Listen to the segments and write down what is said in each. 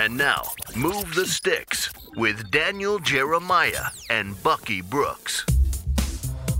And now, Move the Sticks with Daniel Jeremiah and Bucky Brooks.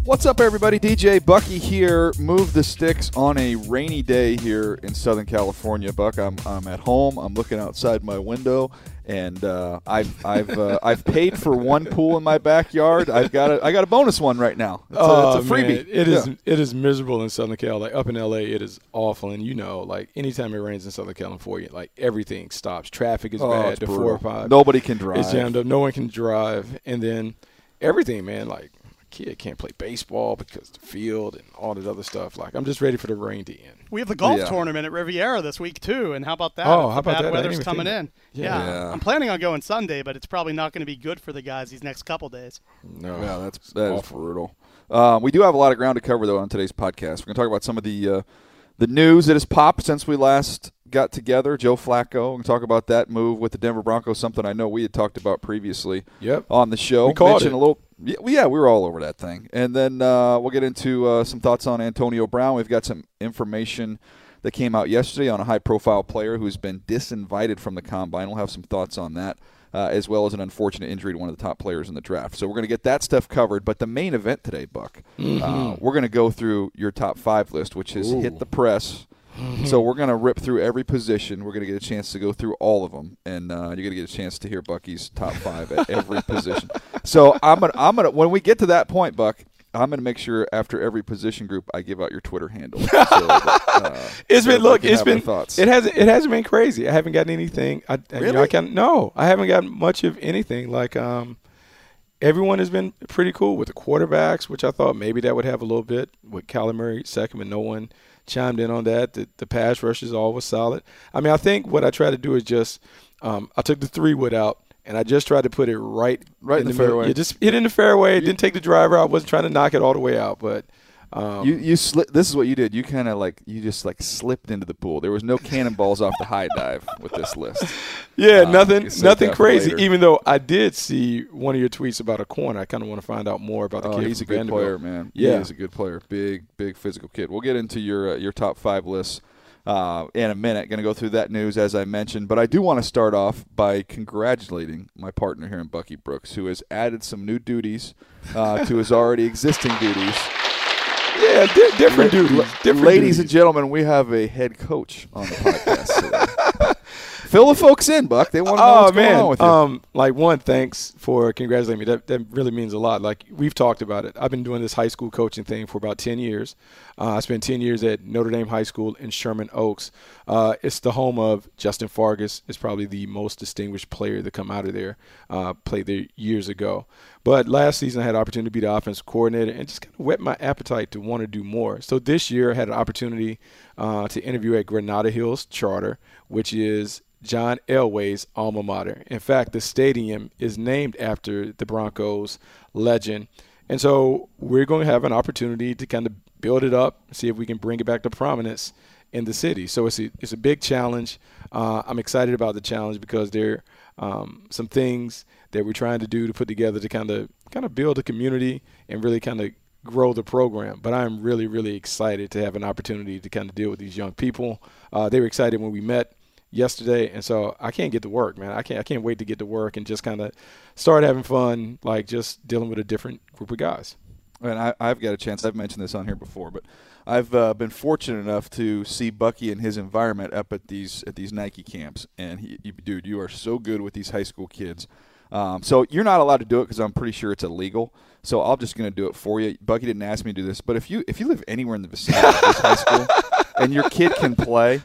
What's up, everybody? DJ Bucky here. Move the sticks on a rainy day here in Southern California. Buck, I'm, I'm at home. I'm looking outside my window, and uh, I've I've uh, I've paid for one pool in my backyard. I've got a I got a bonus one right now. It's a, oh, it's a freebie. Man. It is Yeah. it is miserable in Southern Cal. Like up in LA, it is awful. And you know, like anytime it rains in Southern California, like everything stops. Traffic is Oh, bad. it's The brutal. four or five. Nobody can drive. It's jammed up. No one can drive. And then everything, man. Like kid can't play baseball because the field and all that other stuff. Like I'm just ready for the rain to end. We have the golf Yeah. tournament at Riviera this week too, and how about that? Oh, how about bad that? Weather's coming in. of- Yeah. Yeah. I'm planning on going Sunday, but it's probably not going to be good for the guys these next couple days. No, Yeah, that's that is awful. brutal. Um, we do have a lot of ground to cover though on today's podcast. We're going to talk about some of the uh, the news that has popped since we last got together. Joe Flacco. We're going to talk about that move with the Denver Broncos. Something I know we had talked about previously. Yep. On the show, We called Mention it. a little. Yeah, well, yeah, we were all over that thing. And then uh, we'll get into uh, some thoughts on Antonio Brown. We've got some information that came out yesterday on a high-profile player who's been disinvited from the combine. We'll have some thoughts on that, uh, as well as an unfortunate injury to one of the top players in the draft. So we're going to get that stuff covered. But the main event today, Buck, uh, we're going to go through your top five list, which has hit the press. So we're going to rip through every position. We're going to get a chance to go through all of them, and uh, you're going to get a chance to hear Bucky's top five at every position. So I'm gonna, I'm gonna, when we get to that point, Buck, I'm gonna make sure after every position group I give out your Twitter handle. So that, uh, It's been look. It's been thoughts. it hasn't it hasn't been crazy. I haven't gotten anything. I you know, I Really? can no. I haven't gotten much of anything. Like um, everyone has been pretty cool with the quarterbacks, which I thought maybe that would have a little bit with Kyler Murray second, but no one chimed in on that. The, the pass rush is always solid. I mean, I think what I try to do is just um, I took the three wood out. And I just tried to put it right, Right in the middle. fairway. You just hit in the fairway. Didn't take the driver out. Wasn't trying to knock it all the way out, but um, you you sli- This is what you did. You kind of like you just like slipped into the pool. There was no cannonballs off the high dive with this list. Yeah, Uh, nothing, nothing crazy. later. Even though I did see one of your tweets about a corner, I kind of want to find out more about the Oh, kid. he's a good Vanderbilt. player, man. Yeah, he's a good player. Big, big physical kid. We'll get into your uh, your top five lists uh, in a minute. Going to go through that news as I mentioned, but I do want to start off by congratulating my partner here in Bucky Brooks, who has added some new duties uh, to his already existing duties. Yeah, di- different duties. different ladies and gentlemen, we have a head coach on the podcast today. Fill the folks in, Buck. They want to know Oh what's man, going on with you. um, like one, thanks for congratulating me. That that really means a lot. Like we've talked about it. I've been doing this high school coaching thing for about ten years. Uh, I spent ten years at Notre Dame High School in Sherman Oaks. Uh, it's the home of Justin Fargas. Is probably the most distinguished player to come out of there. Uh, played there years ago. But last season I had an opportunity to be the offensive coordinator and just kind of whet my appetite to want to do more. So this year I had an opportunity uh, to interview at Granada Hills Charter, which is John Elway's alma mater. In fact, the stadium is named after the Broncos legend. And so we're going to have an opportunity to kind of build it up, see if we can bring it back to prominence in the city. So it's a, it's a big challenge. Uh, I'm excited about the challenge because there are um, some things that we're trying to do to put together to kind of kind of build a community and really kind of grow the program. But I'm really, really excited to have an opportunity to kind of deal with these young people. Uh, they were excited when we met yesterday, and so I can't get to work, man. I can't I can't wait to get to work and just kind of start having fun, like just dealing with a different group of guys. And I, I've got a chance. I've mentioned this on here before, but I've uh, been fortunate enough to see Bucky and his environment up at these at these Nike camps. And he, you, dude, you are so good with these high school kids. Um, so you're not allowed to do it because I'm pretty sure it's illegal. So I'm just going to do it for you. Bucky didn't ask me to do this, but if you if you live anywhere in the vicinity of this high school and your kid can play,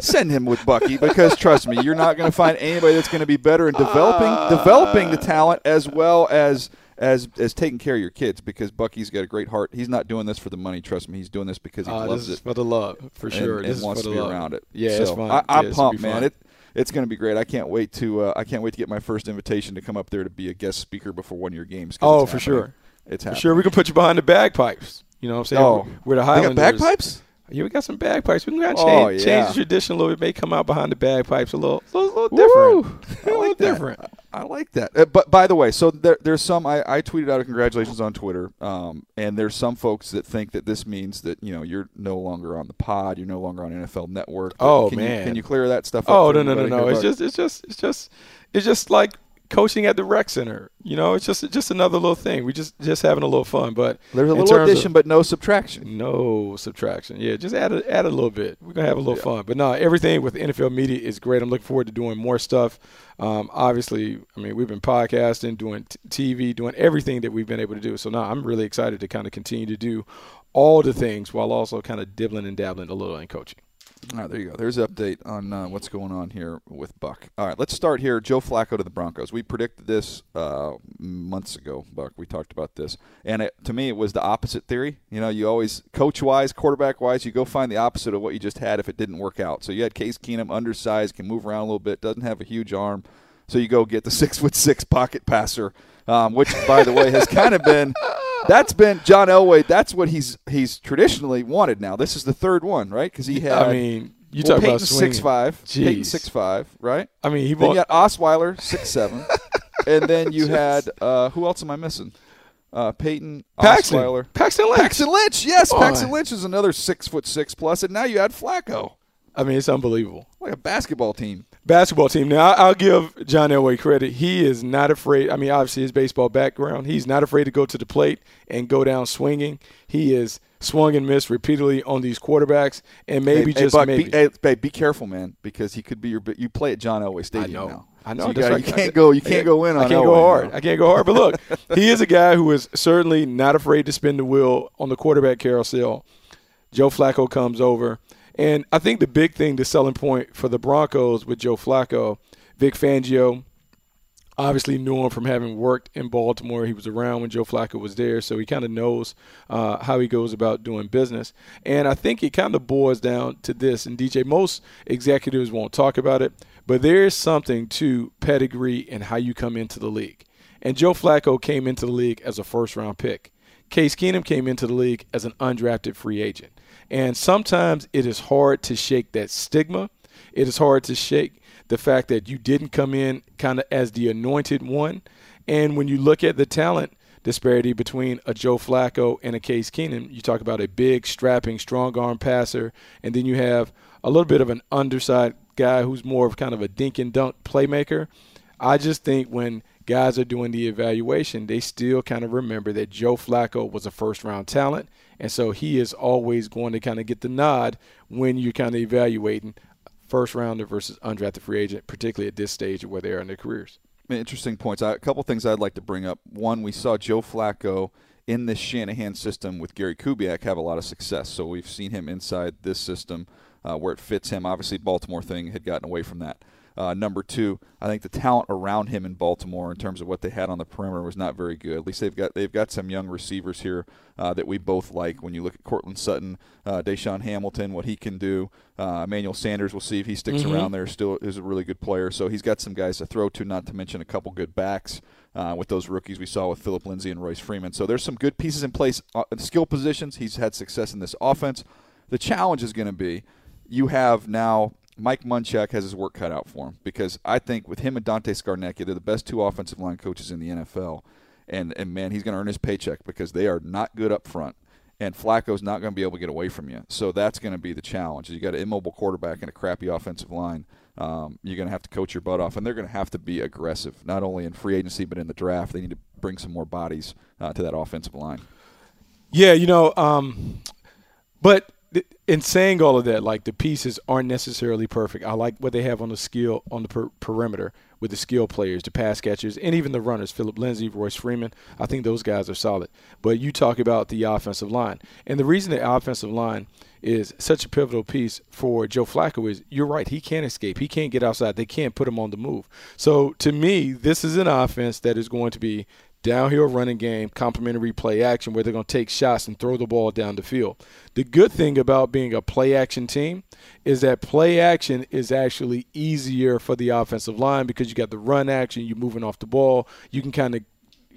send him with Bucky because trust me, you're not going to find anybody that's going to be better in developing uh, developing the talent as well as as as taking care of your kids because Bucky's got a great heart. He's not doing this for the money. Trust me, he's doing this because he uh, loves it for the love for sure. And, and wants to be love. around it. Yeah, so. I, am yeah, pumped, man. It, it's going to be great. I can't wait to uh, I can't wait to get my first invitation to come up there to be a guest speaker before one of your games. Oh, for happening. sure. It's for sure. We can put you behind the bagpipes. You know what I'm saying? Oh, we're the Highlanders. bagpipes. Yeah, we got some bagpipes. We can change, oh, yeah. change the tradition a little bit. May come out behind the bagpipes a little, a little, a little different. I like a little different. I like that. Uh, but by the way, so there, there's some. I, I, tweeted out a congratulations on Twitter, um, and there's some folks that think that this means that you know you're no longer on the pod, you're no longer on NFL Network. Oh can man, you, can you clear that stuff? Up? Oh no no no no. It's just it's just it's just it's just like coaching at the rec center. You know, it's just just another little thing. We just just having a little fun. But there's a little addition, of, but no subtraction. No subtraction. Yeah, just add a, add a little bit. We're gonna have a little yeah. fun. But no, everything with NFL media is great. I'm looking forward to doing more stuff. Um, obviously, I mean, we've been podcasting, doing t- TV, doing everything that we've been able to do. So now I'm really excited to kind of continue to do all the things while also kind of dibbling and dabbling a little in coaching. All right, there you go. There's an update on uh, what's going on here with Buck. All right, let's start here. Joe Flacco to the Broncos. We predicted this uh, months ago, Buck. We talked about this, and it, to me, it was the opposite theory. You know, you always coach-wise, quarterback-wise, you go find the opposite of what you just had if it didn't work out. So you had Case Keenum, undersized, can move around a little bit, doesn't have a huge arm. So you go get the six foot six pocket passer, um, which, by the way, has kind of been that's been John Elway. That's what he's he's traditionally wanted. Now this is the third one, right? Because he had. I mean, you well, talk Peyton about six five. Peyton six five, right? I mean, he. Then bought, you got Osweiler six seven, and then you had uh, who else am I missing? Uh, Peyton Paxton. Osweiler, Paxton Lynch. Paxton Lynch. Yes, Paxton. Lynch is another six foot six plus, and now you add Flacco, I mean, it's unbelievable. like a basketball team. basketball team. Now, I- I'll give John Elway credit. He is not afraid. I mean, obviously, his baseball background, he's not afraid to go to the plate and go down swinging. He is swung and missed repeatedly on these quarterbacks, and maybe hey, just hey, Buck, maybe. Be, hey, babe, be careful, man, because he could be your. You play at John Elway Stadium know. now. I know. So you, gotta- right. you can't go. You can't go in on. I can't Elway go hard. now. I can't go hard. But look, he is a guy who is certainly not afraid to spin the wheel on the quarterback carousel. Joe Flacco comes over. And I think the big thing, the selling point for the Broncos with Joe Flacco, Vic Fangio, obviously knew him from having worked in Baltimore. He was around when Joe Flacco was there, so he kind of knows uh, how he goes about doing business. And I think it kind of boils down to this. And DJ, most executives won't talk about it, but there is something to pedigree and how you come into the league. And Joe Flacco came into the league as a first round pick. Case Keenum came into the league as an undrafted free agent. And sometimes it is hard to shake that stigma. It is hard to shake the fact that you didn't come in kind of as the anointed one. And when you look at the talent disparity between a Joe Flacco and a Case Keenum, you talk about a big, strapping, strong arm passer, and then you have a little bit of an underside guy who's more of kind of a dink and dunk playmaker. I just think when guys are doing the evaluation, they still kind of remember that Joe Flacco was a first round talent. And so he is always going to kind of get the nod when you're kind of evaluating first rounder versus undrafted free agent, particularly at this stage of where they are in their careers. Interesting points. I, a couple things I'd like to bring up. One, we saw Joe Flacco in this Shanahan system with Gary Kubiak have a lot of success. So we've seen him inside this system uh, where it fits him. Obviously, Baltimore thing had gotten away from that. Uh, number two, I think the talent around him in Baltimore in terms of what they had on the perimeter was not very good. At least they've got they've got some young receivers here uh, that we both like. When you look at Courtland Sutton, uh, DaeSean Hamilton, what he can do. Uh, Emmanuel Sanders, we'll see if he sticks Mhm. around there. Still is a really good player. So he's got some guys to throw to. Not to mention a couple good backs. Uh, with those rookies we saw with Philip Lindsay and Royce Freeman. So there's some good pieces in place, uh, skill positions. He's had success in this offense. The challenge is going to be you have now Mike Munchak has his work cut out for him because I think with him and Dante Scarnecchia, they're the best two offensive line coaches in the NFL. And and man, he's going to earn his paycheck because they are not good up front. And Flacco's not going to be able to get away from you. So that's going to be the challenge. You got an immobile quarterback and a crappy offensive line. Um, you're going to have to coach your butt off, and they're going to have to be aggressive, not only in free agency but in the draft. They need to bring some more bodies uh, to that offensive line. Yeah, you know, um, but in saying all of that, like the pieces aren't necessarily perfect. I like what they have on the skill on the per- perimeter with the skill players, the pass catchers, and even the runners. Philip Lindsay, Royce Freeman. I think those guys are solid. But you talk about the offensive line, and the reason the offensive line is such a pivotal piece for Joe Flacco is you're right. He can't escape. He can't get outside. They can't put him on the move. So to me, this is an offense that is going to be downhill running game, complementary play action where they're going to take shots and throw the ball down the field. The good thing about being a play action team is that play action is actually easier for the offensive line because you got the run action, you're moving off the ball, you can kind of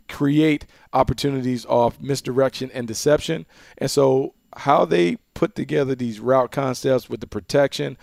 create opportunities off misdirection and deception. And so how they put together these route concepts with the protection,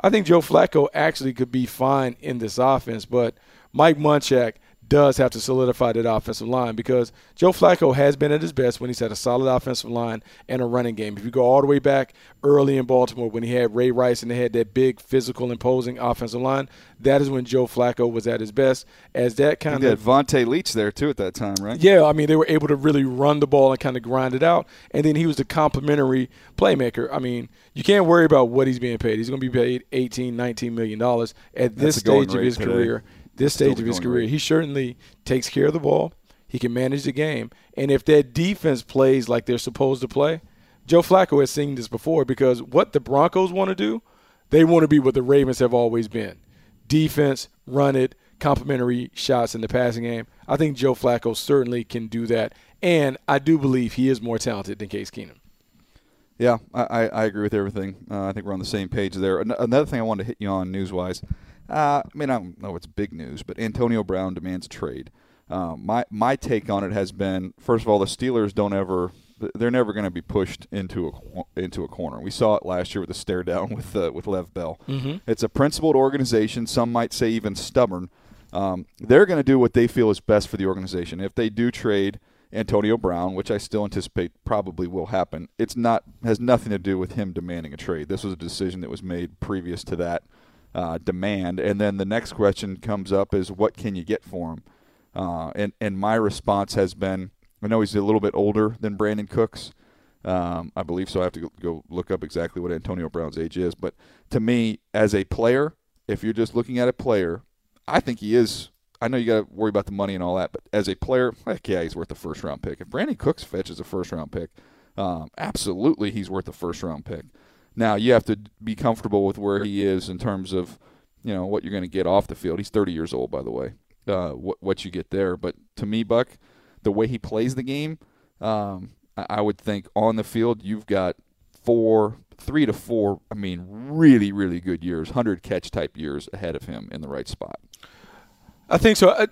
I think Joe Flacco actually could be fine in this offense, but Mike Munchak – does have to solidify that offensive line because Joe Flacco has been at his best when he's had a solid offensive line and a running game. If you go all the way back early in Baltimore when he had Ray Rice and they had that big, physical, imposing offensive line, that is when Joe Flacco was at his best. As that kind of Vonta Leach there too at that time, right? Yeah, I mean they were able to really run the ball and kind of grind it out, and then he was the complementary playmaker. I mean, you can't worry about what he's being paid. He's going to be paid 18, 19 million dollars at this stage of his today. career this stage of his career. He certainly takes care of the ball. He can manage the game. And if that defense plays like they're supposed to play, Joe Flacco has seen this before because what the Broncos want to do, they want to be what the Ravens have always been defense, run it, complementary shots in the passing game. I think Joe Flacco certainly can do that. And I do believe he is more talented than Case Keenum. Yeah, I, I agree with everything. Uh, I think we're on the same page there. Another thing I wanted to hit you on news wise uh, I mean, I don't know it's big news, but Antonio Brown demands a trade. Um, my my take on it has been first of all, the Steelers don't ever they're never going to be pushed into a into a corner. We saw it last year with the stare down with uh, with Lev Bell. Mm-hmm. It's a principled organization. Some might say even stubborn. Um, they're going to do what they feel is best for the organization. If they do trade Antonio Brown, which I still anticipate probably will happen, it's not has nothing to do with him demanding a trade. This was a decision that was made previous to that uh, demand. And then the next question comes up is what can you get for him? Uh, and and my response has been I know he's a little bit older than Brandin Cooks. Um, I believe so. I have to go, look up exactly what Antonio Brown's age is. But to me, as a player, if you're just looking at a player, I think he is. I know you got to worry about the money and all that, but as a player, heck yeah, he's worth a first round pick. If Brandin Cooks fetches a first round pick, um, absolutely he's worth a first round pick. Now you have to be comfortable with where he is in terms of, you know, what you're going to get off the field. He's 30 years old, by the way. Uh, what what you get there, but to me, Buck, the way he plays the game, um, I, I would think on the field you've got four, three to four. I mean, really, really good years, hundred catch type years ahead of him in the right spot. I think so. I,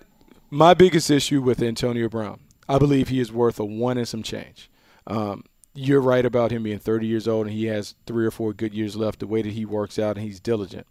my biggest issue with Antonio Brown, I believe he is worth a one and some change. Um, you're right about him being 30 years old and he has three or four good years left. The way that he works out and he's diligent.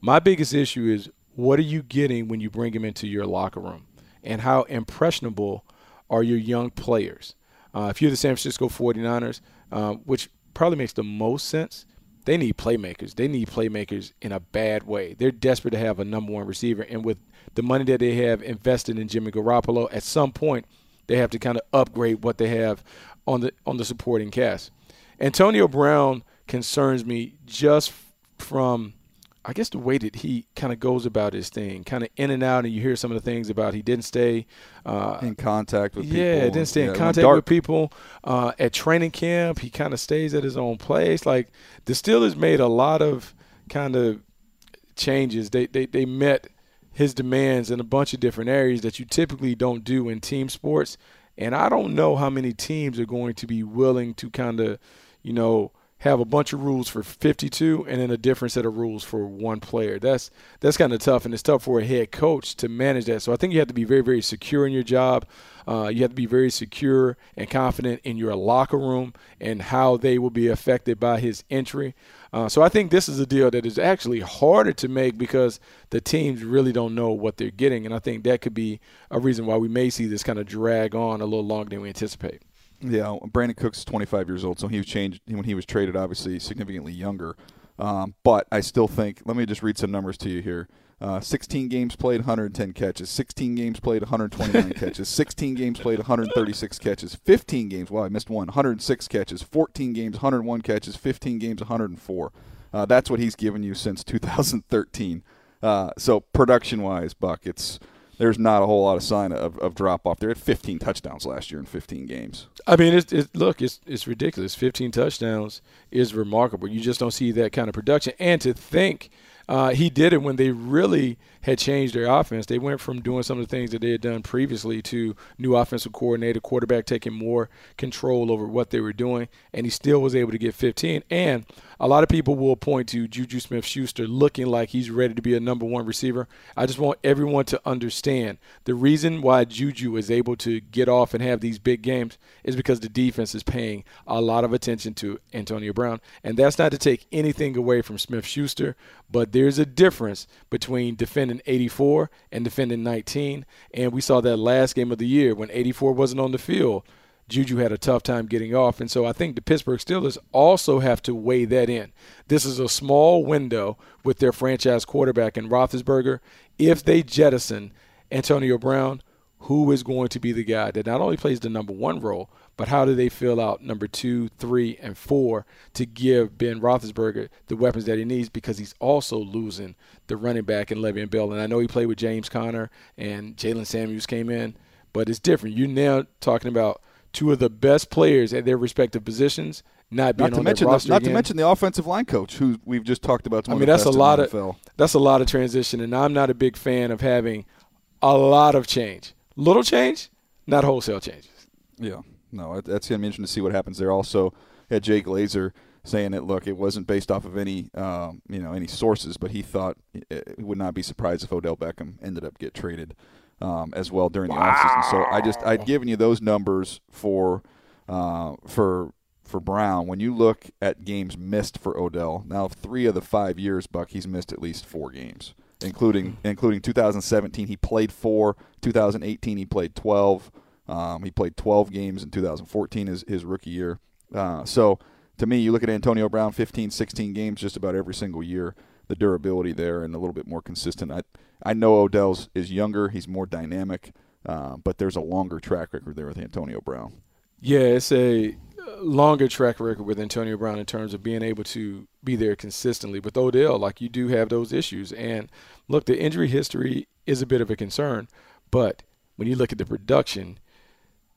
My biggest issue is what are you getting when you bring him into your locker room, and how impressionable are your young players? Uh, if you're the San Francisco 49ers, uh, which probably makes the most sense, they need playmakers. They need playmakers in a bad way. They're desperate to have a number one receiver, and with the money that they have invested in Jimmy Garoppolo, at some point they have to kind of upgrade what they have on the on the supporting cast. Antonio Brown concerns me just from I guess the way that he kind of goes about his thing, kind of in and out, and you hear some of the things about he didn't stay uh, in contact with people. yeah, didn't stay in contact with people uh, at training camp. He kind of stays at his own place. Like the Steelers made a lot of kind of changes. They they they met his demands in a bunch of different areas that you typically don't do in team sports. And I don't know how many teams are going to be willing to kind of, you know, have a bunch of rules for 52 and then a different set of rules for one player. That's that's kind of tough, and it's tough for a head coach to manage that. So I think you have to be very, very secure in your job. Uh, you have to be very secure and confident in your locker room and how they will be affected by his entry. Uh, so I think this is a deal that is actually harder to make because the teams really don't know what they're getting, and I think that could be a reason why we may see this kind of drag on a little longer than we anticipate. Yeah, Brandin Cooks 25 years old, so he was changed when he was traded. Obviously, significantly younger. Um, but I still think. Let me just read some numbers to you here. Uh, 16 games played, 110 catches. 16 games played, 129 catches. 16 games played, 136 catches. 15 games, well, I missed one, 106 catches. 14 games, 101 catches. 15 games, 104. Uh, that's what he's given you since 2013. Uh, so production-wise, Buck, it's there's not a whole lot of sign of, of drop off. They had 15 touchdowns last year in 15 games. I mean, it's, it's, look, it's it's ridiculous. 15 touchdowns is remarkable. You just don't see that kind of production. And to think – uh, he did it when they really had changed their offense. They went from doing some of the things that they had done previously to new offensive coordinator, quarterback taking more control over what they were doing, and he still was able to get 15. And a lot of people will point to Juju Smith Schuster looking like he's ready to be a number one receiver. I just want everyone to understand the reason why Juju is able to get off and have these big games is because the defense is paying a lot of attention to Antonio Brown. And that's not to take anything away from Smith Schuster, but there's a difference between defending 84 and defending 19. And we saw that last game of the year when 84 wasn't on the field. Juju had a tough time getting off. And so I think the Pittsburgh Steelers also have to weigh that in. This is a small window with their franchise quarterback in Roethlisberger. If they jettison Antonio Brown, who is going to be the guy that not only plays the number one role, but how do they fill out number two, three, and four to give Ben Roethlisberger the weapons that he needs because he's also losing the running back in Le'Veon Bell. And I know he played with James Conner and Jaylen Samuels came in, but it's different. You're now talking about two of the best players at their respective positions not being not to on mention roster the, not again. to mention the offensive line coach who we've just talked about. I mean, that's a lot of that's a lot of transition, and I'm not a big fan of having a lot of change. Little change, not wholesale changes. Yeah, no, that's to be interesting to see what happens there. Also, had Jay Glazer saying that look, it wasn't based off of any um, you know any sources, but he thought it would not be surprised if Odell Beckham ended up get traded um, as well during the wow. offseason. So I just I'd given you those numbers for uh, for for Brown. When you look at games missed for Odell, now three of the five years, Buck, he's missed at least four games, including including 2017 he played four, 2018 he played 12. Um, he played 12 games in 2014 his, his rookie year. Uh, so to me, you look at Antonio Brown, 15, 16 games just about every single year. The durability there and a little bit more consistent. I I know Odell's is younger, he's more dynamic, uh, but there's a longer track record there with Antonio Brown. Yeah, it's a longer track record with Antonio Brown in terms of being able to be there consistently. With Odell, like you do have those issues. And look, the injury history is a bit of a concern, but when you look at the production,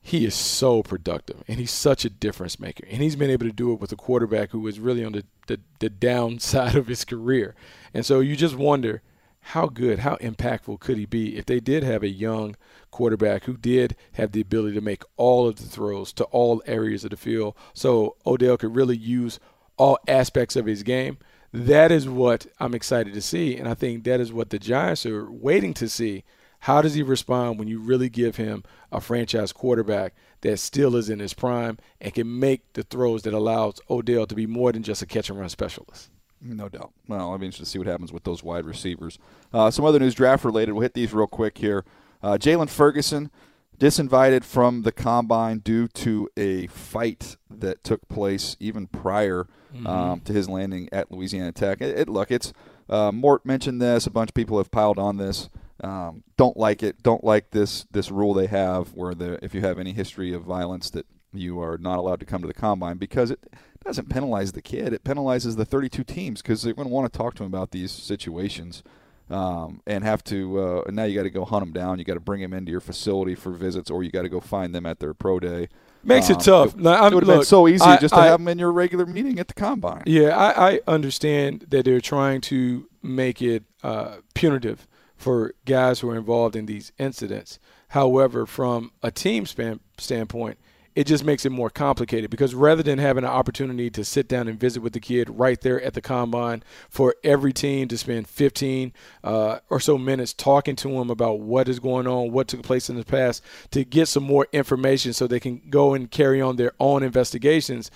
he is so productive and he's such a difference maker. And he's been able to do it with a quarterback who is really on the, the, the downside of his career. And so you just wonder – how good, how impactful could he be if they did have a young quarterback who did have the ability to make all of the throws to all areas of the field so Odell could really use all aspects of his game? That is what I'm excited to see. And I think that is what the Giants are waiting to see. How does he respond when you really give him a franchise quarterback that still is in his prime and can make the throws that allows Odell to be more than just a catch and run specialist? No doubt. Well, I'll be interested to see what happens with those wide receivers. Uh, some other news draft related. We'll hit these real quick here. Uh, Jaylon Ferguson disinvited from the combine due to a fight that took place even prior mm-hmm. um, to his landing at Louisiana Tech. It, it, look, it's uh, Mort mentioned this. A bunch of people have piled on this. Um, don't like it. Don't like this this rule they have where the if you have any history of violence that you are not allowed to come to the combine because it doesn't penalize the kid. It penalizes the 32 teams because they're going to want to talk to him about these situations. Um, and have to uh, now you got to go hunt them down. You got to bring them into your facility for visits, or you got to go find them at their pro day. Makes um, it tough. It, it would have been so easy I, just to I, have them in your regular meeting at the combine. Yeah, I, I understand that they're trying to make it uh, punitive for guys who are involved in these incidents. However, from a team span, standpoint, it just makes it more complicated because rather than having an opportunity to sit down and visit with the kid right there at the combine for every team to spend 15 uh, or so minutes talking to him about what is going on, what took place in the past, to get some more information so they can go and carry on their own investigations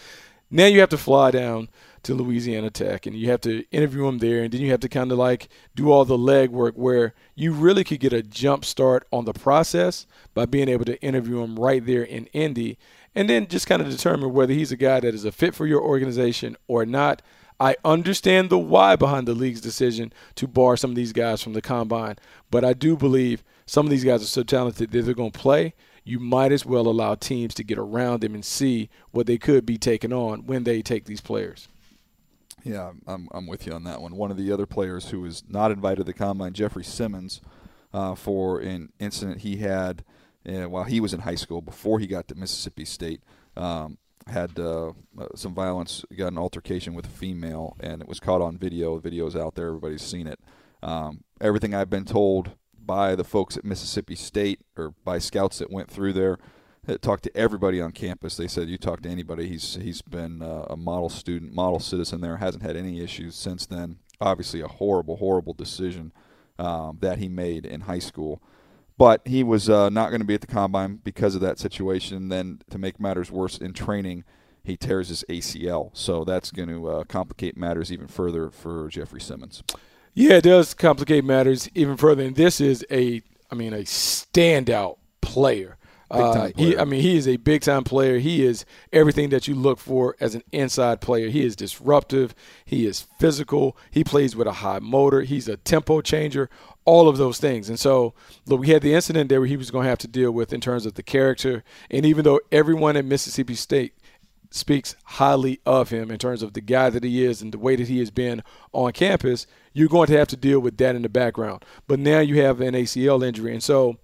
Now you have to fly down to Louisiana Tech and you have to interview him there, and then you have to kind of like do all the legwork where you really could get a jump start on the process by being able to interview him right there in Indy, and then just kind of determine whether he's a guy that is a fit for your organization or not. I understand the why behind the league's decision to bar some of these guys from the combine, but I do believe some of these guys are so talented that they're going to play. You might as well allow teams to get around them and see what they could be taking on when they take these players. Yeah, I'm, I'm with you on that one. One of the other players who was not invited to the combine, Jeffrey Simmons, uh, for an incident he had uh, while he was in high school before he got to Mississippi State. Um, had uh, uh, some violence, got an altercation with a female, and it was caught on video. The video's out there; everybody's seen it. Um, everything I've been told by the folks at Mississippi State or by scouts that went through there, talked to everybody on campus. They said you talk to anybody, he's he's been uh, a model student, model citizen there. Hasn't had any issues since then. Obviously, a horrible, horrible decision um, that he made in high school. But he was uh, not going to be at the combine because of that situation. Then, to make matters worse, in training, he tears his ACL. So that's going to uh, complicate matters even further for Jeffrey Simmons. Yeah, it does complicate matters even further. And this is a, I mean, a standout player. Uh, he, I mean, he is a big time player. He is everything that you look for as an inside player. He is disruptive. He is physical. He plays with a high motor. He's a tempo changer. All of those things. And so, look, we had the incident there where he was going to have to deal with in terms of the character. And even though everyone at Mississippi State speaks highly of him in terms of the guy that he is and the way that he has been on campus, you're going to have to deal with that in the background. But now you have an ACL injury. And so,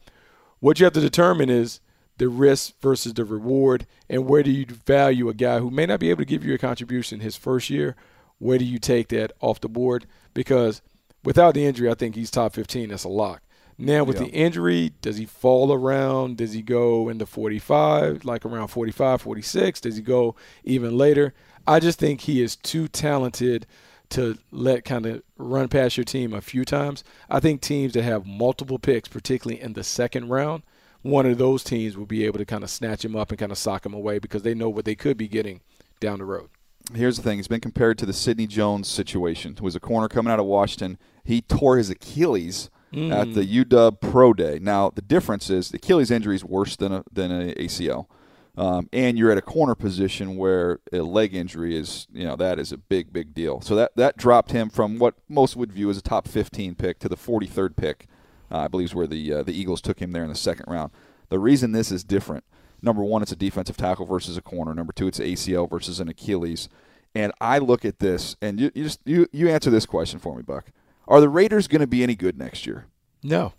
what you have to determine is the risk versus the reward, and where do you value a guy who may not be able to give you a contribution his first year? Where do you take that off the board? Because without the injury, I think he's top 15. That's a lock. Now, with yeah. the injury, does he fall around? Does he go into 45, like around 45, 46? Does he go even later? I just think he is too talented to let kind of run past your team a few times. I think teams that have multiple picks, particularly in the second round – one of those teams will be able to kind of snatch him up and kind of sock him away because they know what they could be getting down the road. Here's the thing: he's been compared to the Sidney Jones situation, who was a corner coming out of Washington. He tore his Achilles mm. at the UW Pro Day. Now the difference is the Achilles injury is worse than a than an ACL. Um, and you're at a corner position where a leg injury is, you know, that is a big, big deal. So that that dropped him from what most would view as a top 15 pick to the 43rd pick uh, I believe is where the uh, the Eagles took him there in the second round. The reason this is different, number one, it's a defensive tackle versus a corner. Number two, it's ACL versus an Achilles. And I look at this, and you, you just you you answer this question for me, Buck. Are the Raiders going to be any good next year? No.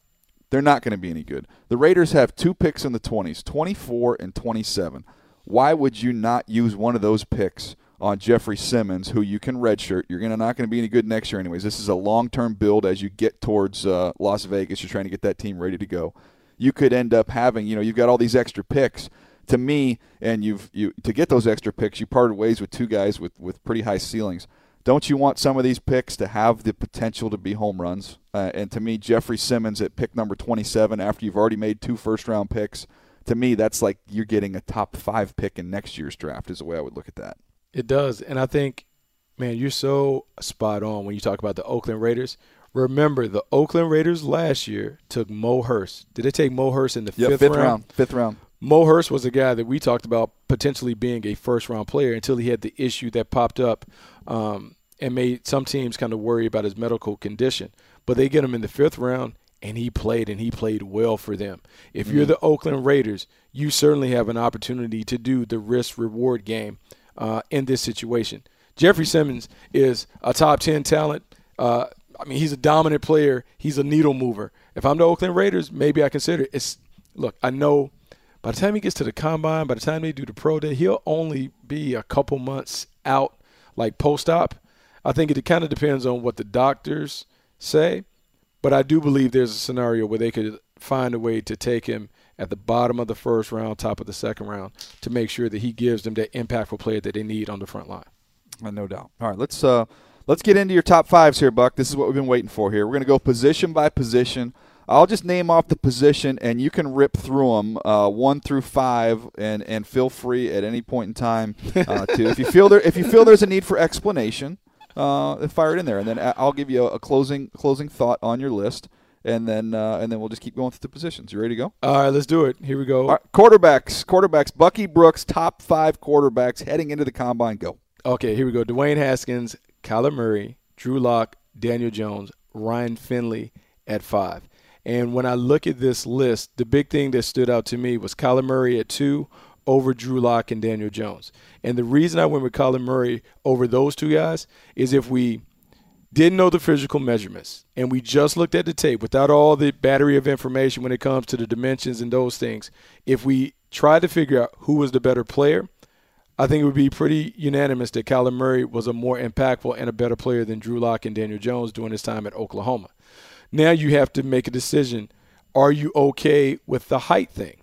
They're not going to be any good. The Raiders have two picks in the 20s, 24 and 27. Why would you not use one of those picks on Jeffrey Simmons, who you can redshirt. You're gonna not going to be any good next year, anyways. This is a long-term build as you get towards uh, Las Vegas. You're trying to get that team ready to go. You could end up having, you know, you've got all these extra picks. To me, and you've you to get those extra picks, you parted ways with two guys with with pretty high ceilings. Don't you want some of these picks to have the potential to be home runs? Uh, and to me, Jeffrey Simmons at pick number 27, after you've already made two first-round picks, to me that's like you're getting a top five pick in next year's draft. Is the way I would look at that. It does. And I think, man, you're so spot on when you talk about the Oakland Raiders. Remember, the Oakland Raiders last year took Mo Hurst. Did they take Mo Hurst in the yep, fifth, fifth round? round? Fifth round. Mo Hurst was a guy that we talked about potentially being a first round player until he had the issue that popped up um, and made some teams kind of worry about his medical condition. But they get him in the fifth round, and he played, and he played well for them. If mm-hmm. you're the Oakland Raiders, you certainly have an opportunity to do the risk reward game uh, in this situation. Jeffrey Simmons is a top 10 talent. Uh, I mean, he's a dominant player. He's a needle mover. If I'm the Oakland Raiders, maybe I consider it. It's look. I know by the time he gets to the combine, by the time they do the pro day, he'll only be a couple months out, like post op. I think it kind of depends on what the doctors say, but I do believe there's a scenario where they could find a way to take him at the bottom of the first round, top of the second round, to make sure that he gives them that impactful player that they need on the front line. Uh, no doubt. All right, let's uh, let's get into your top fives here, Buck. This is what we've been waiting for here. We're going to go position by position. I'll just name off the position, and you can rip through them uh, one through five, and, and feel free at any point in time uh, to if you feel there if you feel there's a need for explanation, uh, fire it in there, and then I'll give you a, a closing closing thought on your list, and then uh, and then we'll just keep going through the positions. You ready to go? All right, let's do it. Here we go. Right, quarterbacks, quarterbacks. Bucky Brooks, top five quarterbacks heading into the combine. Go. Okay, here we go. Dwayne Haskins, Kyler Murray, Drew Lock, Daniel Jones, Ryan Finley at five. And when I look at this list, the big thing that stood out to me was Kyler Murray at two over Drew Lock and Daniel Jones. And the reason I went with Kyler Murray over those two guys is if we didn't know the physical measurements and we just looked at the tape without all the battery of information when it comes to the dimensions and those things, if we tried to figure out who was the better player, I think it would be pretty unanimous that Kyler Murray was a more impactful and a better player than Drew Lock and Daniel Jones during his time at Oklahoma. Now you have to make a decision. Are you okay with the height thing?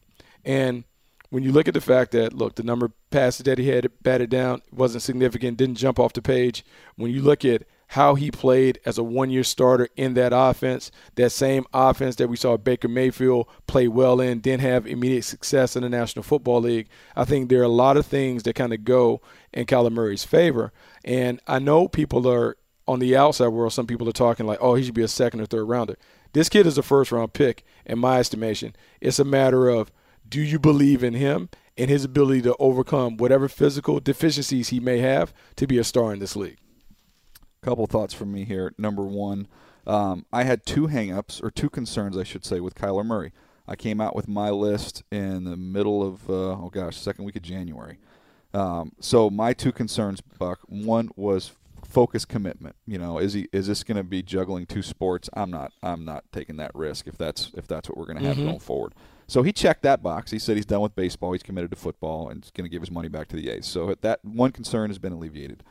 And when you look at the fact that, look, the number of passes that he had batted down wasn't significant, didn't jump off the page. When you look at how he played as a one year starter in that offense, that same offense that we saw Baker Mayfield play well in, didn't have immediate success in the National Football League. I think there are a lot of things that kind of go in Kyler Murray's favor. And I know people are on the outside world, some people are talking like, oh, he should be a second or third rounder. This kid is a first round pick, in my estimation. It's a matter of do you believe in him and his ability to overcome whatever physical deficiencies he may have to be a star in this league? Couple thoughts from me here. Number one, um, I had two hangups, or two concerns, I should say, with Kyler Murray. I came out with my list in the middle of, uh, oh gosh, second week of January. Um, so my two concerns, Buck, one was focus commitment. You know, is he is this going to be juggling two sports? I'm not. I'm not taking that risk if that's if that's what we're going to have mm-hmm. going forward. So he checked that box. He said he's done with baseball. He's committed to football and he's going to give his money back to the A's. So that one concern has been alleviated.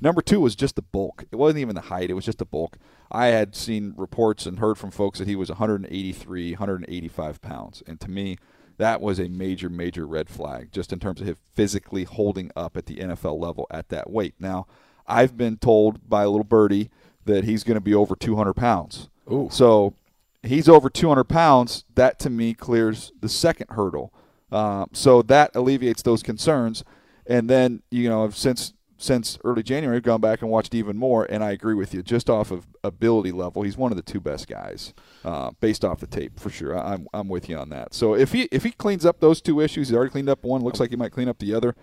Number two was just the bulk. It wasn't even the height. It was just the bulk. I had seen reports and heard from folks that he was 183, 185 pounds, and to me, that was a major, major red flag just in terms of him physically holding up at the NFL level at that weight. Now, I've been told by a little birdie that he's going to be over 200 pounds. Ooh. So he's over 200 pounds. That to me clears the second hurdle. Uh, so that alleviates those concerns. And then you know since since early January, I've gone back and watched even more, and I agree with you. Just off of ability level, he's one of the two best guys, uh, based off the tape for sure. I'm I'm with you on that. So if he if he cleans up those two issues, he's already cleaned up one. Looks like he might clean up the other.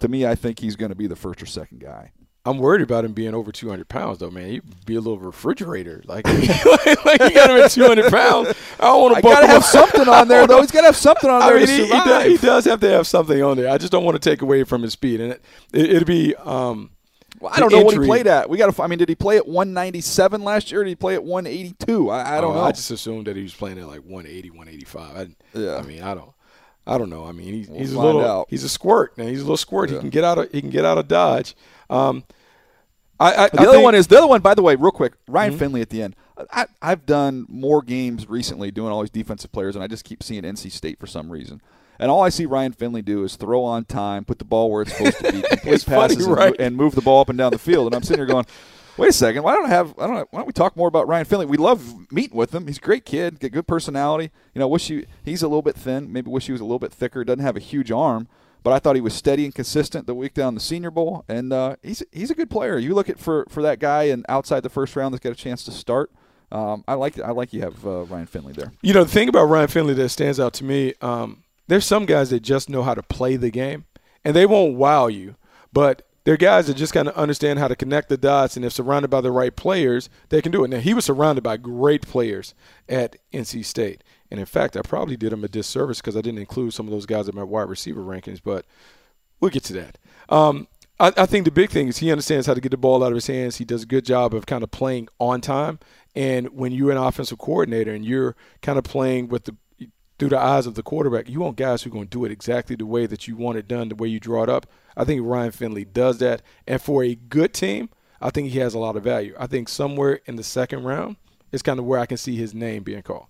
To me, I think he's going to be the first or second guy. I'm worried about him being over 200 pounds, though, man. He'd be a little refrigerator. Like, like you got him at 200 pounds. I don't want to. To have something on there, though. He's got to have something on there I mean, to he. He does, he does, have to have something on there. I just don't want to take away from his speed, and it, it, would be. Um, well, I don't know what he played at. We got to. I mean, did he play at 197 last year? or Did he play at 182? I, I don't oh, know. I just assumed that he was playing at like 180, 185. I, yeah. I mean, I don't. I don't know. I mean, he's, we'll he's a little. Out. He's a squirt. Man, he's a little squirt. Yeah. He can get out of. He can get out of dodge. Um, I, I, the I other one is the other one. By the way, real quick, Ryan mm-hmm. Finley at the end. I, have done more games recently doing all these defensive players, and I just keep seeing NC State for some reason. And all I see Ryan Finley do is throw on time, put the ball where it's supposed to be, complete passes, funny, right? and, and, move the ball up and down the field. And I'm sitting here going, "Wait a second, why don't I have? I don't. Why don't we talk more about Ryan Finley? We love meeting with him. He's a great kid, got good personality. You know, wish he he's a little bit thin. Maybe wish he was a little bit thicker. Doesn't have a huge arm." but I thought he was steady and consistent the week down the Senior Bowl, and uh, he's he's a good player. You look at for for that guy and outside the first round that's got a chance to start. Um, I like I like you have uh, Ryan Finley there. You know the thing about Ryan Finley that stands out to me. Um, there's some guys that just know how to play the game, and they won't wow you, but they're guys that just kind of understand how to connect the dots, and if surrounded by the right players, they can do it. Now he was surrounded by great players at NC State. And in fact, I probably did him a disservice because I didn't include some of those guys in my wide receiver rankings, but we'll get to that. Um, I, I, think the big thing is he understands how to get the ball out of his hands. He does a good job of kind of playing on time. And when you're an offensive coordinator and you're kind of playing with the through the eyes of the quarterback, you want guys who are going to do it exactly the way that you want it done, the way you draw it up. I think Ryan Finley does that. And for a good team, I think he has a lot of value. I think somewhere in the second round is kind of where I can see his name being called.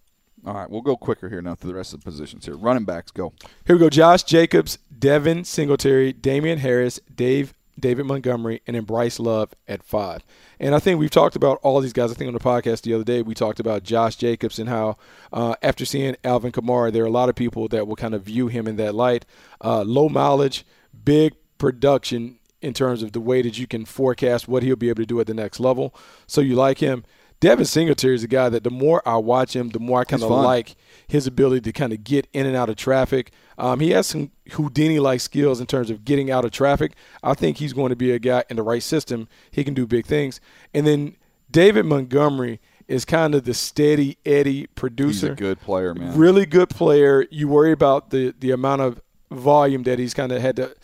All right, we'll go quicker here now through the rest of the positions here. Running backs, go. Here we go. Josh Jacobs, Devin Singletary, Damien Harris, Dave David Montgomery, and then Bryce Love at five. And I think we've talked about all these guys. I think on the podcast the other day we talked about Josh Jacobs and how uh, after seeing Alvin Kamara, there are a lot of people that will kind of view him in that light. Uh, low mileage, big production in terms of the way that you can forecast what he'll be able to do at the next level. So you like him. Devin Singletary is a guy that the more I watch him, the more I kind of like his ability to kind of get in and out of traffic. Um, he has some Houdini-like skills in terms of getting out of traffic. I think he's going to be a guy in the right system. He can do big things. And then David Montgomery is kind of the steady Eddie producer. He's a good player, man. Really good player. You worry about the the amount of volume that he's kind of had to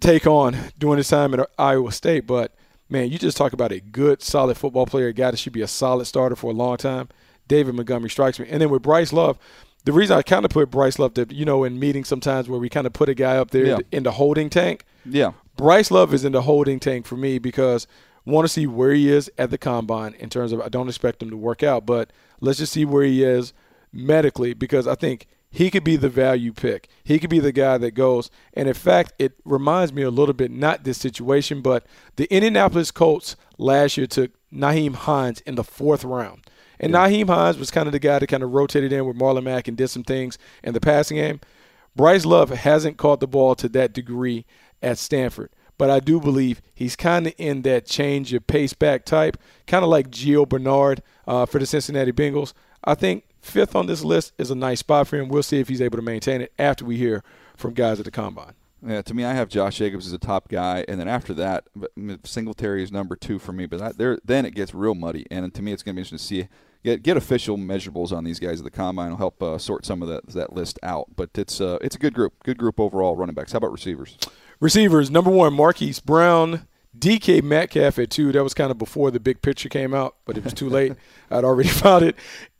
take on during his time at Iowa State, but man, you just talk about a good, solid football player, a guy that should be a solid starter for a long time. David Montgomery strikes me. And then with Bryce Love, the reason I kind of put Bryce Love, to, you know, in meetings sometimes where we kind of put a guy up there Yeah. in the holding tank. Yeah. Bryce Love is in the holding tank for me because want to see where he is at the combine in terms of I don't expect him to work out, but let's just see where he is medically because I think he could be the value pick. He could be the guy that goes. And in fact, it reminds me a little bit not this situation, but the Indianapolis Colts last year took Nyheim Hines in the fourth round. And Nyheim Hines was kind of the guy that kind of rotated in with Marlon Mack and did some things in the passing game. Bryce Love hasn't caught the ball to that degree at Stanford, but I do believe he's kind of in that change of pace back type, kind of like Gio Bernard uh, for the Cincinnati Bengals. I think fifth on this list is a nice spot for him. We'll see if he's able to maintain it after we hear from guys at the combine. Yeah, to me, I have Josh Jacobs as a top guy, and then after that, Singletary is number two for me. But that, there, then it gets real muddy, and to me, it's going to be interesting to see get get official measurables on these guys at the combine. will help uh, sort some of that that list out. But it's uh, it's a good group, good group overall. Running backs. How about receivers? Receivers number one, Marquise Brown. DK Metcalf at two. That was kind of before the big picture came out, but it was too late. I'd already found it.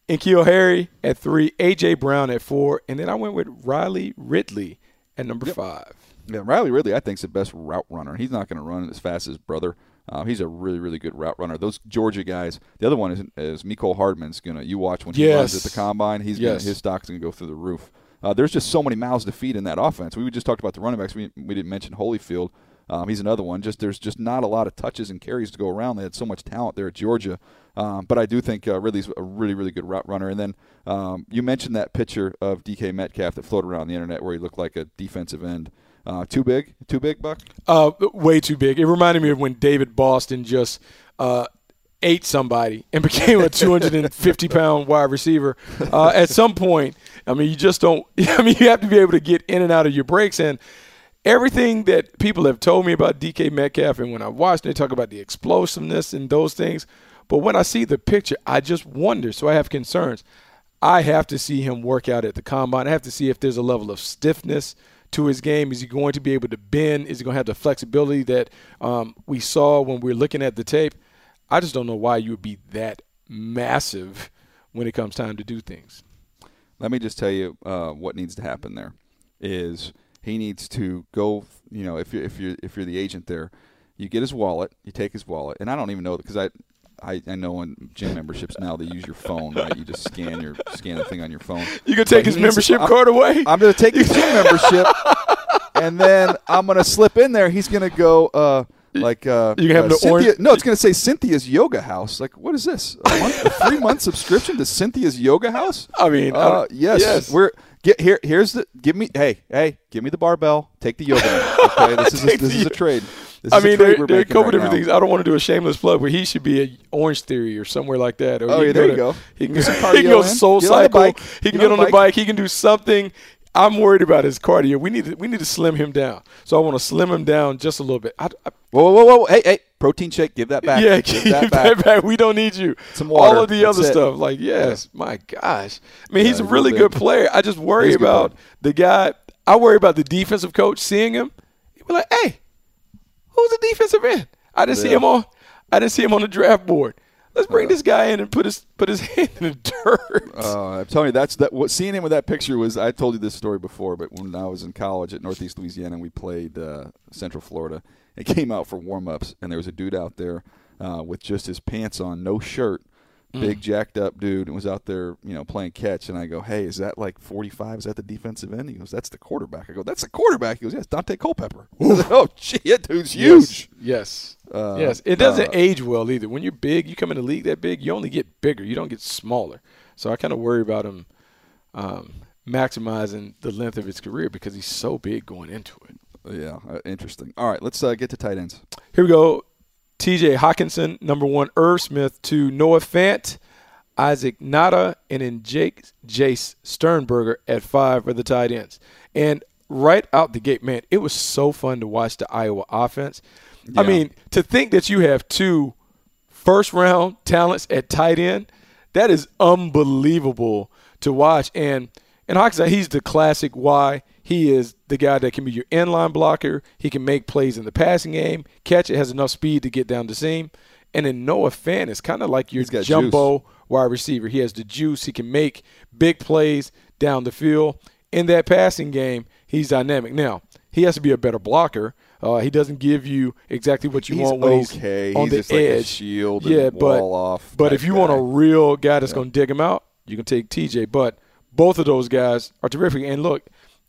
And N'Keal Harry at three, AJ Brown at four, and then I went with Riley Ridley at number five. Yeah, Riley Ridley, I think, is the best route runner. He's not going to run as fast as his brother. Uh, he's a really, really good route runner. Those Georgia guys. The other one is, is Mecole Hardman's gonna. You watch when he Yes. runs at the combine. He's gonna, Yes. his stock's gonna go through the roof. Uh, there's just so many mouths to feed in that offense. We just talked about the running backs. We, we didn't mention Holyfield. Um, he's another one. Just there's just not a lot of touches and carries to go around. They had so much talent there at Georgia. Um, but I do think uh, Ridley's a really, really good route runner. And then um, you mentioned that picture of DK Metcalf that floated around the internet where he looked like a defensive end. Uh, too big, too big, Buck. Uh, way too big. It reminded me of when David Boston just uh, ate somebody and became a 250 pound wide receiver. Uh, at some point, I mean, you just don't. I mean, you have to be able to get in and out of your breaks. And everything that people have told me about DK Metcalf, and when I watched, they talk about the explosiveness and those things. But when I see the picture, I just wonder. So I have concerns. I have to see him work out at the combine. I have to see if there's a level of stiffness to his game. Is he going to be able to bend? Is he going to have the flexibility that um, we saw when we were looking at the tape? I just don't know why you would be that massive when it comes time to do things. Let me just tell you uh, what needs to happen there is he needs to go. You know, if you're if you're if you're the agent there, you get his wallet, you take his wallet, and I don't even know because I. I, I know in gym memberships now they use your phone, right? You just scan your scan the thing on your phone. You gonna take But his membership I'm- card away? I'm going to take his gym membership, and then I'm going to slip in there. He's going to go uh, like uh, You gonna have uh, the Cynthia, orange- No, it's going to say Cynthia's Yoga House. Like, what is this? A, month, a three month subscription to Cynthia's Yoga House? I mean, uh, don't- yes, yes. We're get here. Here's the give me. Hey, hey, give me the barbell. Take the yoga. Okay, this is a, this is a trade. This I is mean, there, there are a couple right different now. things. I don't want to do a shameless plug, but he should be a Orange Theory or somewhere like that. Or Oh, he yeah, can there you go. He can, Get some he can cardio go. Soul Get Cycle. He can get, on the bike. He can do something. I'm worried about his cardio. We need to we need to slim him down. So I want to slim him down just a little bit. I, I, Whoa, whoa, whoa! Hey, hey! Protein shake. Give that back. yeah, give that that back. back. We don't need you. Some water. All of the That's other it. stuff, like yes, my gosh. I mean, he's a really good player. I just worry He's about the guy. I worry about the defensive coach seeing him. He'd be like, "Hey, who's the defensive end? I didn't see him on. I didn't see him on the draft board. Let's bring this guy in and put his put his hand in the dirt." Uh, I'm telling you, that's that. What seeing him with that picture was. I told you this story before, but when I was in college at Northeast Louisiana, and we played uh, Central Florida. It came out for warm ups, and there was a dude out there uh, with just his pants on, no shirt, big jacked up dude, and was out there, you know, playing catch. And I go, "Hey, is that like 45? Is that the defensive end?" He goes, "That's the quarterback." I go, "That's the quarterback." He goes, "Yes, Daunte Culpepper." Like, oh, shit, that dude's huge. Yes. Uh, yes. It doesn't uh, age well either. When you're big, you come in the league that big, you only get bigger. You don't get smaller. So I kind of worry about him um, maximizing the length of his career because he's so big going into it. Yeah, uh, interesting. All right, let's uh, get to tight ends. Here we go. TJ Hockenson, number one. Irv Smith, two. Noah Fant, Isaac Nauta, and then Jake Jace Sternberger at five for the tight ends. And right out the gate, man, it was so fun to watch the Iowa offense. I mean, to think that you have two first round talents at tight end, that is unbelievable to watch. And and Hockenson, he's the classic why. He is the guy that can be your inline blocker. He can make plays in the passing game, catch it, has enough speed to get down the seam. And then Noah Fant is kind of like your jumbo wide receiver. He has the juice. He can make big plays down the field. In that passing game, he's dynamic. Now, he has to be a better blocker. Uh, he doesn't give you exactly what you He's want when okay. he's on He's the just like a edge. shield and yeah, but off but if you want a real guy that's going to dig him out, you can take TJ. But both of those guys are terrific. And look,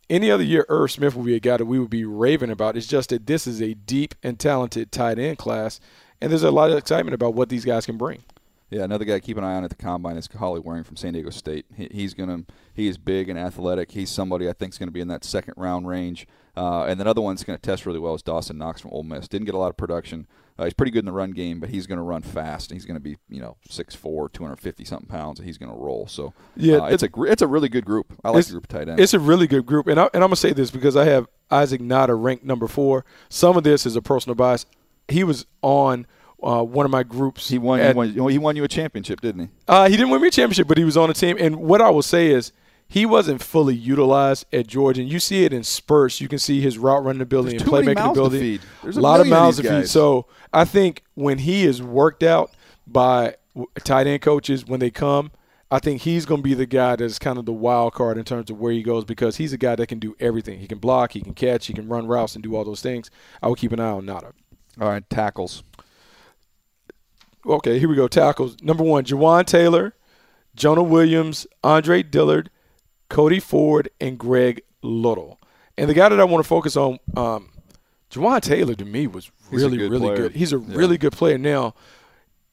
any other year, Irv Smith would be a guy that we would be raving about. It's just that this is a deep and talented tight end class, and there's a lot of excitement about what these guys can bring. Yeah, another guy to keep an eye on at the combine is Holly Warring from San Diego State. He, he's gonna he is big and athletic. He's somebody I think is going to be in that second round range. Uh, and another one that's going to test really well is Dawson Knox from Ole Miss. Didn't get a lot of production. Uh, he's pretty good in the run game, but he's going to run fast. And he's going to be you know 6'4", 250 something pounds, and he's going to roll. So Yeah, uh, it's a gr- it's a really good group. I like the group of tight ends. It's a really good group, and, I, and I'm gonna say this because I have Isaac Nauta ranked number four. Some of this is a personal bias. He was on uh, one of my groups. he won, he won. He won you a championship, didn't he? Uh, he didn't win me a championship, but he was on the team. And what I will say is, he wasn't fully utilized at Georgia. And you see it in spurts. You can see his route running ability There's and playmaking mouths to ability. feed. There's a a lot of million of mouths to feed. So I think when he is worked out by tight end coaches when they come, I think he's going to be the guy that's kind of the wild card in terms of where he goes because he's a guy that can do everything. He can block, he can catch, he can run routes, and do all those things. I would keep an eye on Nauta. All right, tackles. Okay, here we go. Tackles. Number one, Jawaan Taylor, Jonah Williams, Andre Dillard, Cody Ford, and Greg Little. And the guy that I want to focus on, um, Jawaan Taylor to me was really, good really player. good. He's a Yeah. really good player. Now,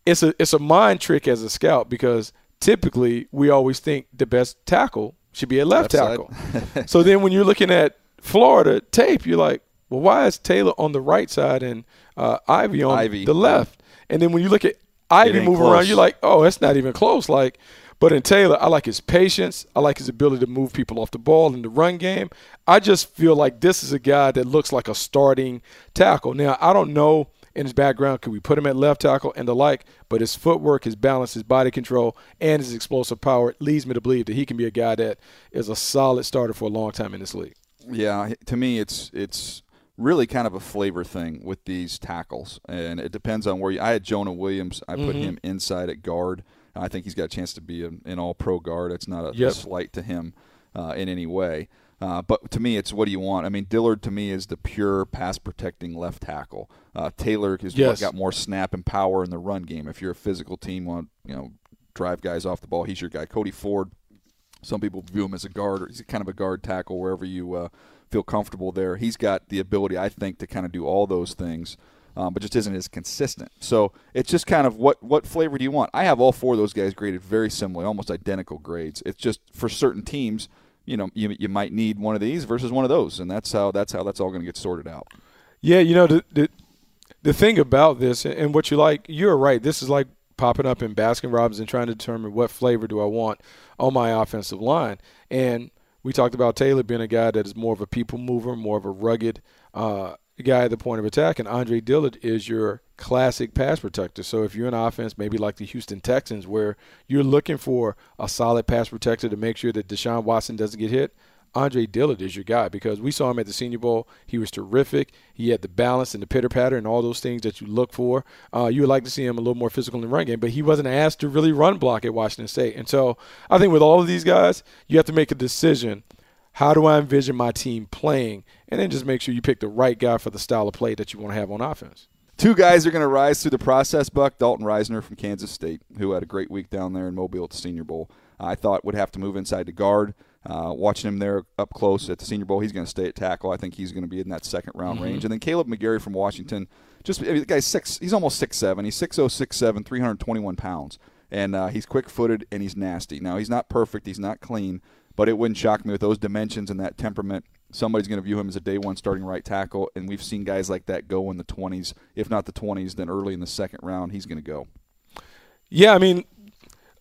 it's a it's a mind trick as a scout because typically we always think the best tackle should be a left, Left tackle. so then when you're looking at Florida tape, you're like, well, why is Taylor on the right side and uh, Ivey on Ivey, the left? And then when you look at Ivey moving around, you're like, oh, that's not even close. Like, but in Taylor, I like his patience. I like his ability to move people off the ball in the run game. I just feel like this is a guy that looks like a starting tackle. Now, I don't know in his background, could we put him at left tackle and the like, but his footwork, his balance, his body control, and his explosive power leads me to believe that he can be a guy that is a solid starter for a long time in this league. Yeah, to me, it's it's really kind of a flavor thing with these tackles, and it depends on where you. I had Jonah Williams. I put Mm-hmm. him inside at guard. I think he's got a chance to be an, an All-Pro guard. It's not a, a slight to him uh, in any way. Uh, but to me, it's what do you want? I mean, Dillard to me is the pure pass protecting left tackle. Uh, Taylor has Yes. got more snap and power in the run game. If you're a physical team, want you know drive guys off the ball, he's your guy. Cody Ford, some people view him as a guard, or he's kind of a guard tackle wherever you uh, feel comfortable there. He's got the ability, I think, to kind of do all those things, um, but just isn't as consistent. So it's just kind of what what flavor do you want? I have all four of those guys graded very similarly, almost identical grades. It's just for certain teams, you know, you, you might need one of these versus one of those, and that's how that's how that's all going to get sorted out. Yeah, you know the, the the thing about this and what you like, you're right. This is like popping up in Baskin Robbins and trying to determine what flavor do I want on my offensive line. And we talked about Taylor being a guy that is more of a people mover, more of a rugged uh, guy at the point of attack, and Andre Dillard is your classic pass protector. So if you're in offense, maybe like the Houston Texans, where you're looking for a solid pass protector to make sure that Deshaun Watson doesn't get hit, Andre Dillard is your guy because we saw him at the Senior Bowl. He was terrific. He had the balance and the pitter patter and all those things that you look for. Uh, you would like to see him a little more physical in the run game, but he wasn't asked to really run block at Washington State. And so I think with all of these guys, you have to make a decision. How do I envision my team playing? And then just make sure you pick the right guy for the style of play that you want to have on offense. Two guys are going to rise through the process. Buck Dalton Risner from Kansas State, who had a great week down there in Mobile at the Senior Bowl. I thought would have to move inside to guard. Uh, watching him there up close at the Senior Bowl, he's going to stay at tackle. I think he's going to be in that second round Mm-hmm. range. And then Kaleb McGary from Washington, just I mean, the guy's six. He's almost six seven. He's six oh six seven, three hundred twenty one pounds, and uh, he's quick footed and he's nasty. Now he's not perfect. He's not clean, but it wouldn't shock me with those dimensions and that temperament. Somebody's going to view him as a day one starting right tackle, and we've seen guys like that go in the 20s, if not the 20s, then early in the second round, he's going to go. Yeah, I mean,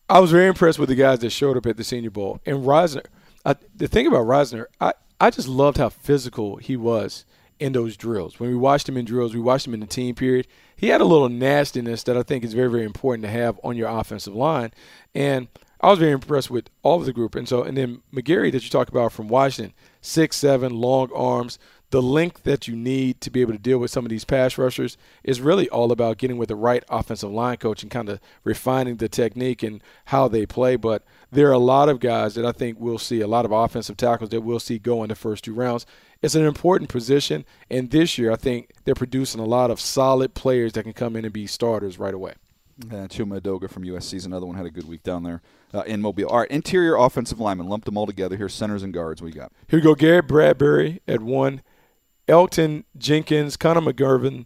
I was very impressed with the guys that showed up at the Senior Bowl. And Risner, I, the thing about Risner, I, I just loved how physical he was in those drills. When we watched him in drills, we watched him in the team period. He had a little nastiness that I think is very, very important to have on your offensive line. And I was very impressed with all of the group. And so, and then McGary that you talk about from Washington, six seven, long arms. The length that you need to be able to deal with some of these pass rushers is really all about getting with the right offensive line coach and kind of refining the technique and how they play. But there are a lot of guys that I think we'll see, a lot of offensive tackles that we'll see go in the first two rounds. It's an important position, and this year I think they're producing a lot of solid players that can come in and be starters right away. Uh, Chuma Edoga from USC is another one, had a good week down there uh, in Mobile. All right, interior offensive linemen, lumped them all together here, centers and guards. We got. Here we go Garrett Bradbury at one, Elgton Jenkins, Connor McGovern,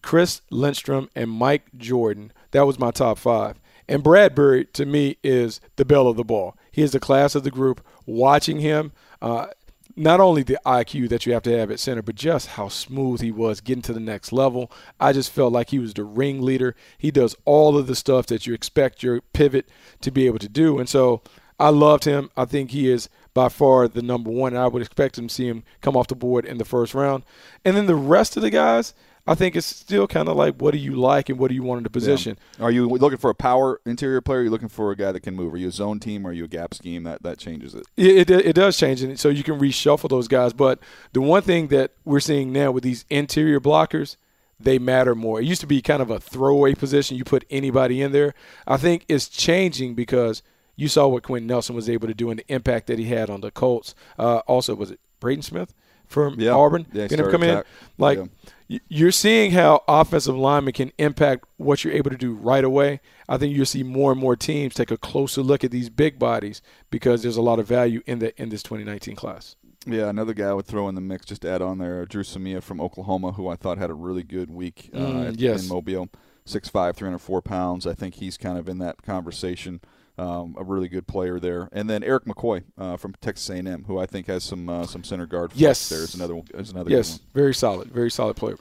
Chris Lindstrom, and Mike Jordan. That was my top five. And Bradbury, to me, is the bell of the ball. He is the class of the group. Watching him, uh, not only the IQ that you have to have at center, but just how smooth he was getting to the next level. I just felt like he was the ringleader. He does all of the stuff that you expect your pivot to be able to do. And so I loved him. I think he is by far the number one. And I would expect him to see him come off the board in the first round. And then the rest of the guys, I think it's still kind of like what do you like and what do you want in the position. Are you looking for a power interior player? Or are you looking for a guy that can move? Are you a zone team? Or are you a gap scheme? That that changes it. It, it, it does change, and so you can reshuffle those guys. But the one thing that we're seeing now with these interior blockers, they matter more. It used to be kind of a throwaway position. You put anybody in there. I think it's changing because you saw what Quenton Nelson was able to do and the impact that he had on the Colts. Uh, also, was it Braden Smith from Yeah. Auburn? Yeah, Gonna started come in like. Yeah. You're seeing how offensive linemen can impact what you're able to do right away. I think you'll see more and more teams take a closer look at these big bodies because there's a lot of value in the in this 2019 class. Yeah, another guy I would throw in the mix just to add on there, Dru Samia from Oklahoma, who I thought had a really good week uh, Mm, at- yes. in Mobile. 6'5", 304 pounds. I think he's kind of in that conversation. Um, a really good player there, and then Erik McCoy uh, from Texas A&M, who I think has some uh, some center guard. Yes. there is another one- is another Yes, very solid, very solid player.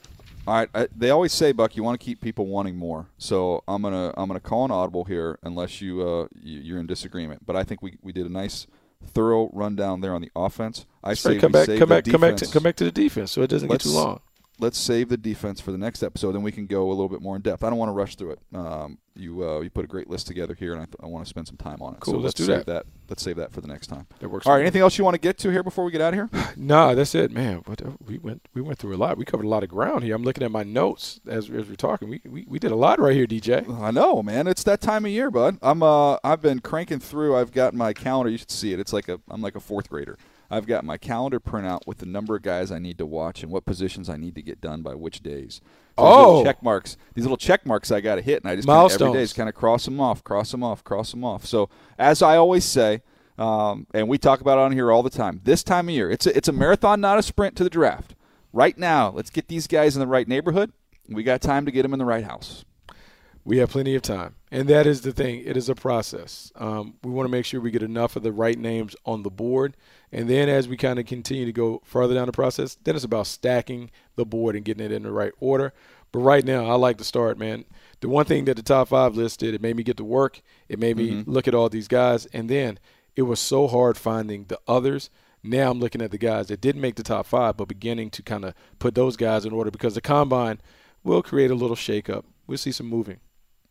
All right, I, they always say, Buck, you want to keep people wanting more. So I'm gonna I'm gonna call an audible here, unless you, uh, you you're in disagreement. But I think we, we did a nice, thorough rundown there on the offense. I That's say right, come back, come back, come back, to, come back to the defense, so it doesn't get too long. Let's save the defense for the next episode, then we can go a little bit more in depth. I don't want to rush through it. Um, you uh, you put a great list together here, and I, th- I want to spend some time on it. Cool, so let's do save that. Let's save that for the next time. That works. All right. Anything else you want to get to here before we get out of here? Nah, that's it, man. What uh, we went we went through a lot. We covered a lot of ground here. I'm looking at my notes as, as we're talking. We, we we did a lot right here, DJ. I know, man. It's that time of year, bud. I'm uh I've been cranking through. I've got my calendar. You should see it. It's like a I'm like a fourth grader. I've got my calendar printout with the number of guys I need to watch and what positions I need to get done by which days. So Oh. check marks. These little check marks I got to hit, and I just every day just kind of cross them off, cross them off, cross them off. So as I always say, um, and we talk about it on here all the time. This time of year, it's a, it's a marathon, not a sprint to the draft. Right now, let's get these guys in the right neighborhood. We got time to get them in the right house. We have plenty of time, and that is the thing. It is a process. Um, we want to make sure we get enough of the right names on the board, and then as we kind of continue to go further down the process, then it's about stacking the board and getting it in the right order. But right now, I like to start, man. The one thing that the top five list did, it made me get to work. It made me look at all these guys, and then it was so hard finding the others. Now I'm looking at the guys that didn't make the top five, but beginning to kind of put those guys in order because the combine will create a little shakeup. We'll see some moving.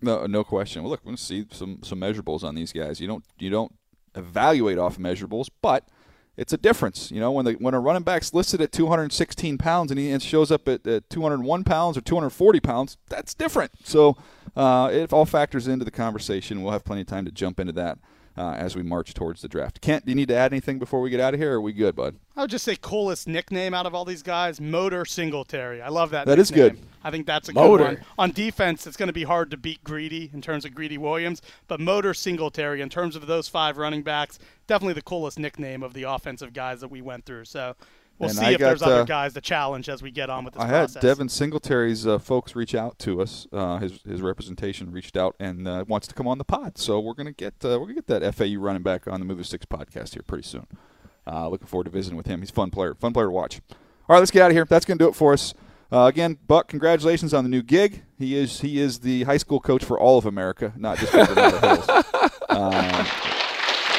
No, no question. Well, look, we're going to see some some measurables on these guys. You don't you don't evaluate off measurables, but it's a difference. You know, when the when a running back's listed at 216 pounds and he and shows up at, at 201 pounds or 240 pounds, that's different. So uh, it all factors into the conversation. We'll have plenty of time to jump into that uh, as we march towards the draft. Kent, do you need to add anything before we get out of here? Or are we good, bud? I would just say coolest nickname out of all these guys, Motor Singletary. I love that. That is nickname. good. I think that's a Motor. good one. On defense, it's going to be hard to beat Greedy in terms of Greedy Williams, but Motor Singletary in terms of those five running backs, definitely the coolest nickname of the offensive guys that we went through. So we'll And see I if there's other uh, guys to challenge as we get on with this I process. had Devin Singletary's uh, folks reach out to us. Uh, his his representation reached out and uh, wants to come on the pod. So we're gonna get uh, we're gonna get that FAU running back on the Move the Sticks podcast here pretty soon. Uh, looking forward to visiting with him. He's a fun player, fun player to watch. All right, let's get out of here. That's gonna do it for us. Uh, again, Buck, congratulations on the new gig. He is he is the high school coach for all of America, not just for Granada Hills. Um,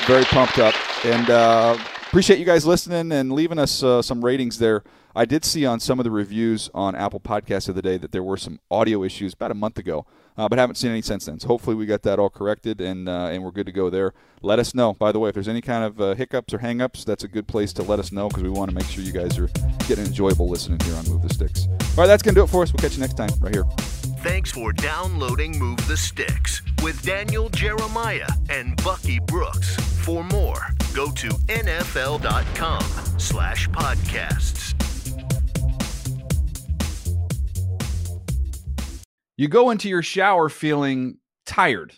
very pumped up and uh, appreciate you guys listening and leaving us uh, some ratings there. I did see on some of the reviews on apple podcasts of the day that there were some audio issues about a month ago uh, but haven't seen any since then. So hopefully we got that all corrected and uh, and we're good to go there. Let us know. By the way if there's any kind of uh, hiccups or hangups that's a good place to let us know because we want to make sure you guys are getting enjoyable listening here on move the sticks. All right that's to do it for us. We'll catch you next time right here Thanks for downloading Move the Sticks with Daniel Jeremiah and Bucky Brooks. For more, go to nfl.com slash podcasts. You go into your shower feeling tired,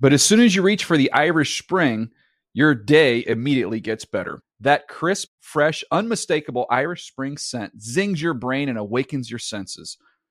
but as soon as you reach for the Irish Spring, your day immediately gets better. That crisp, fresh, unmistakable Irish Spring scent zings your brain and awakens your senses.